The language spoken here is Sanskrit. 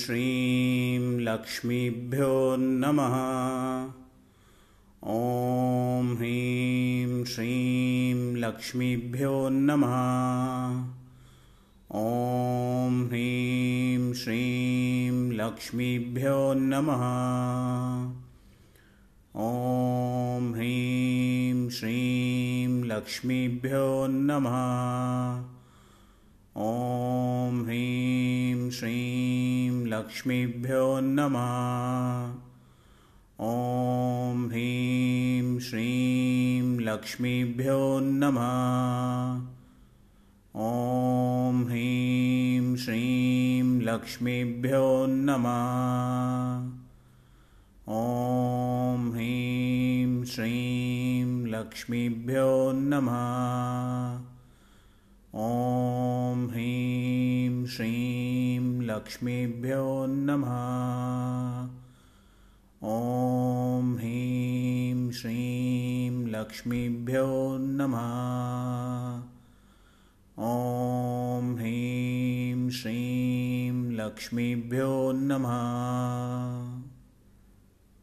श्रीं लक्ष्मीभ्यो नमः। ॐ ह्रीं श्रीं लक्ष्मीभ्यो नमः। ॐ ह्रीं श्रीं लक्ष्मीभ्यो नमः। ॐ ह्रीं श्रीं लक्ष्मीभ्यो नमः। ॐ लक्ष्मीभ्यो नमः। ॐ ह्रीं श्रीं लक्ष्मीभ्यो नमः। ॐ ह्रीं श्रीं लक्ष्मीभ्यो नमः। ॐ ह्रीं श्रीं लक्ष्मीभ्यो नमः। ॐ ह्रीं श्रीं लक्ष्मीभ्यो नमः। ॐ ह्रीं श्रीं लक्ष्मीभ्यो नमः। ॐ ह्रीं श्रीं लक्ष्मीभ्यो नमः।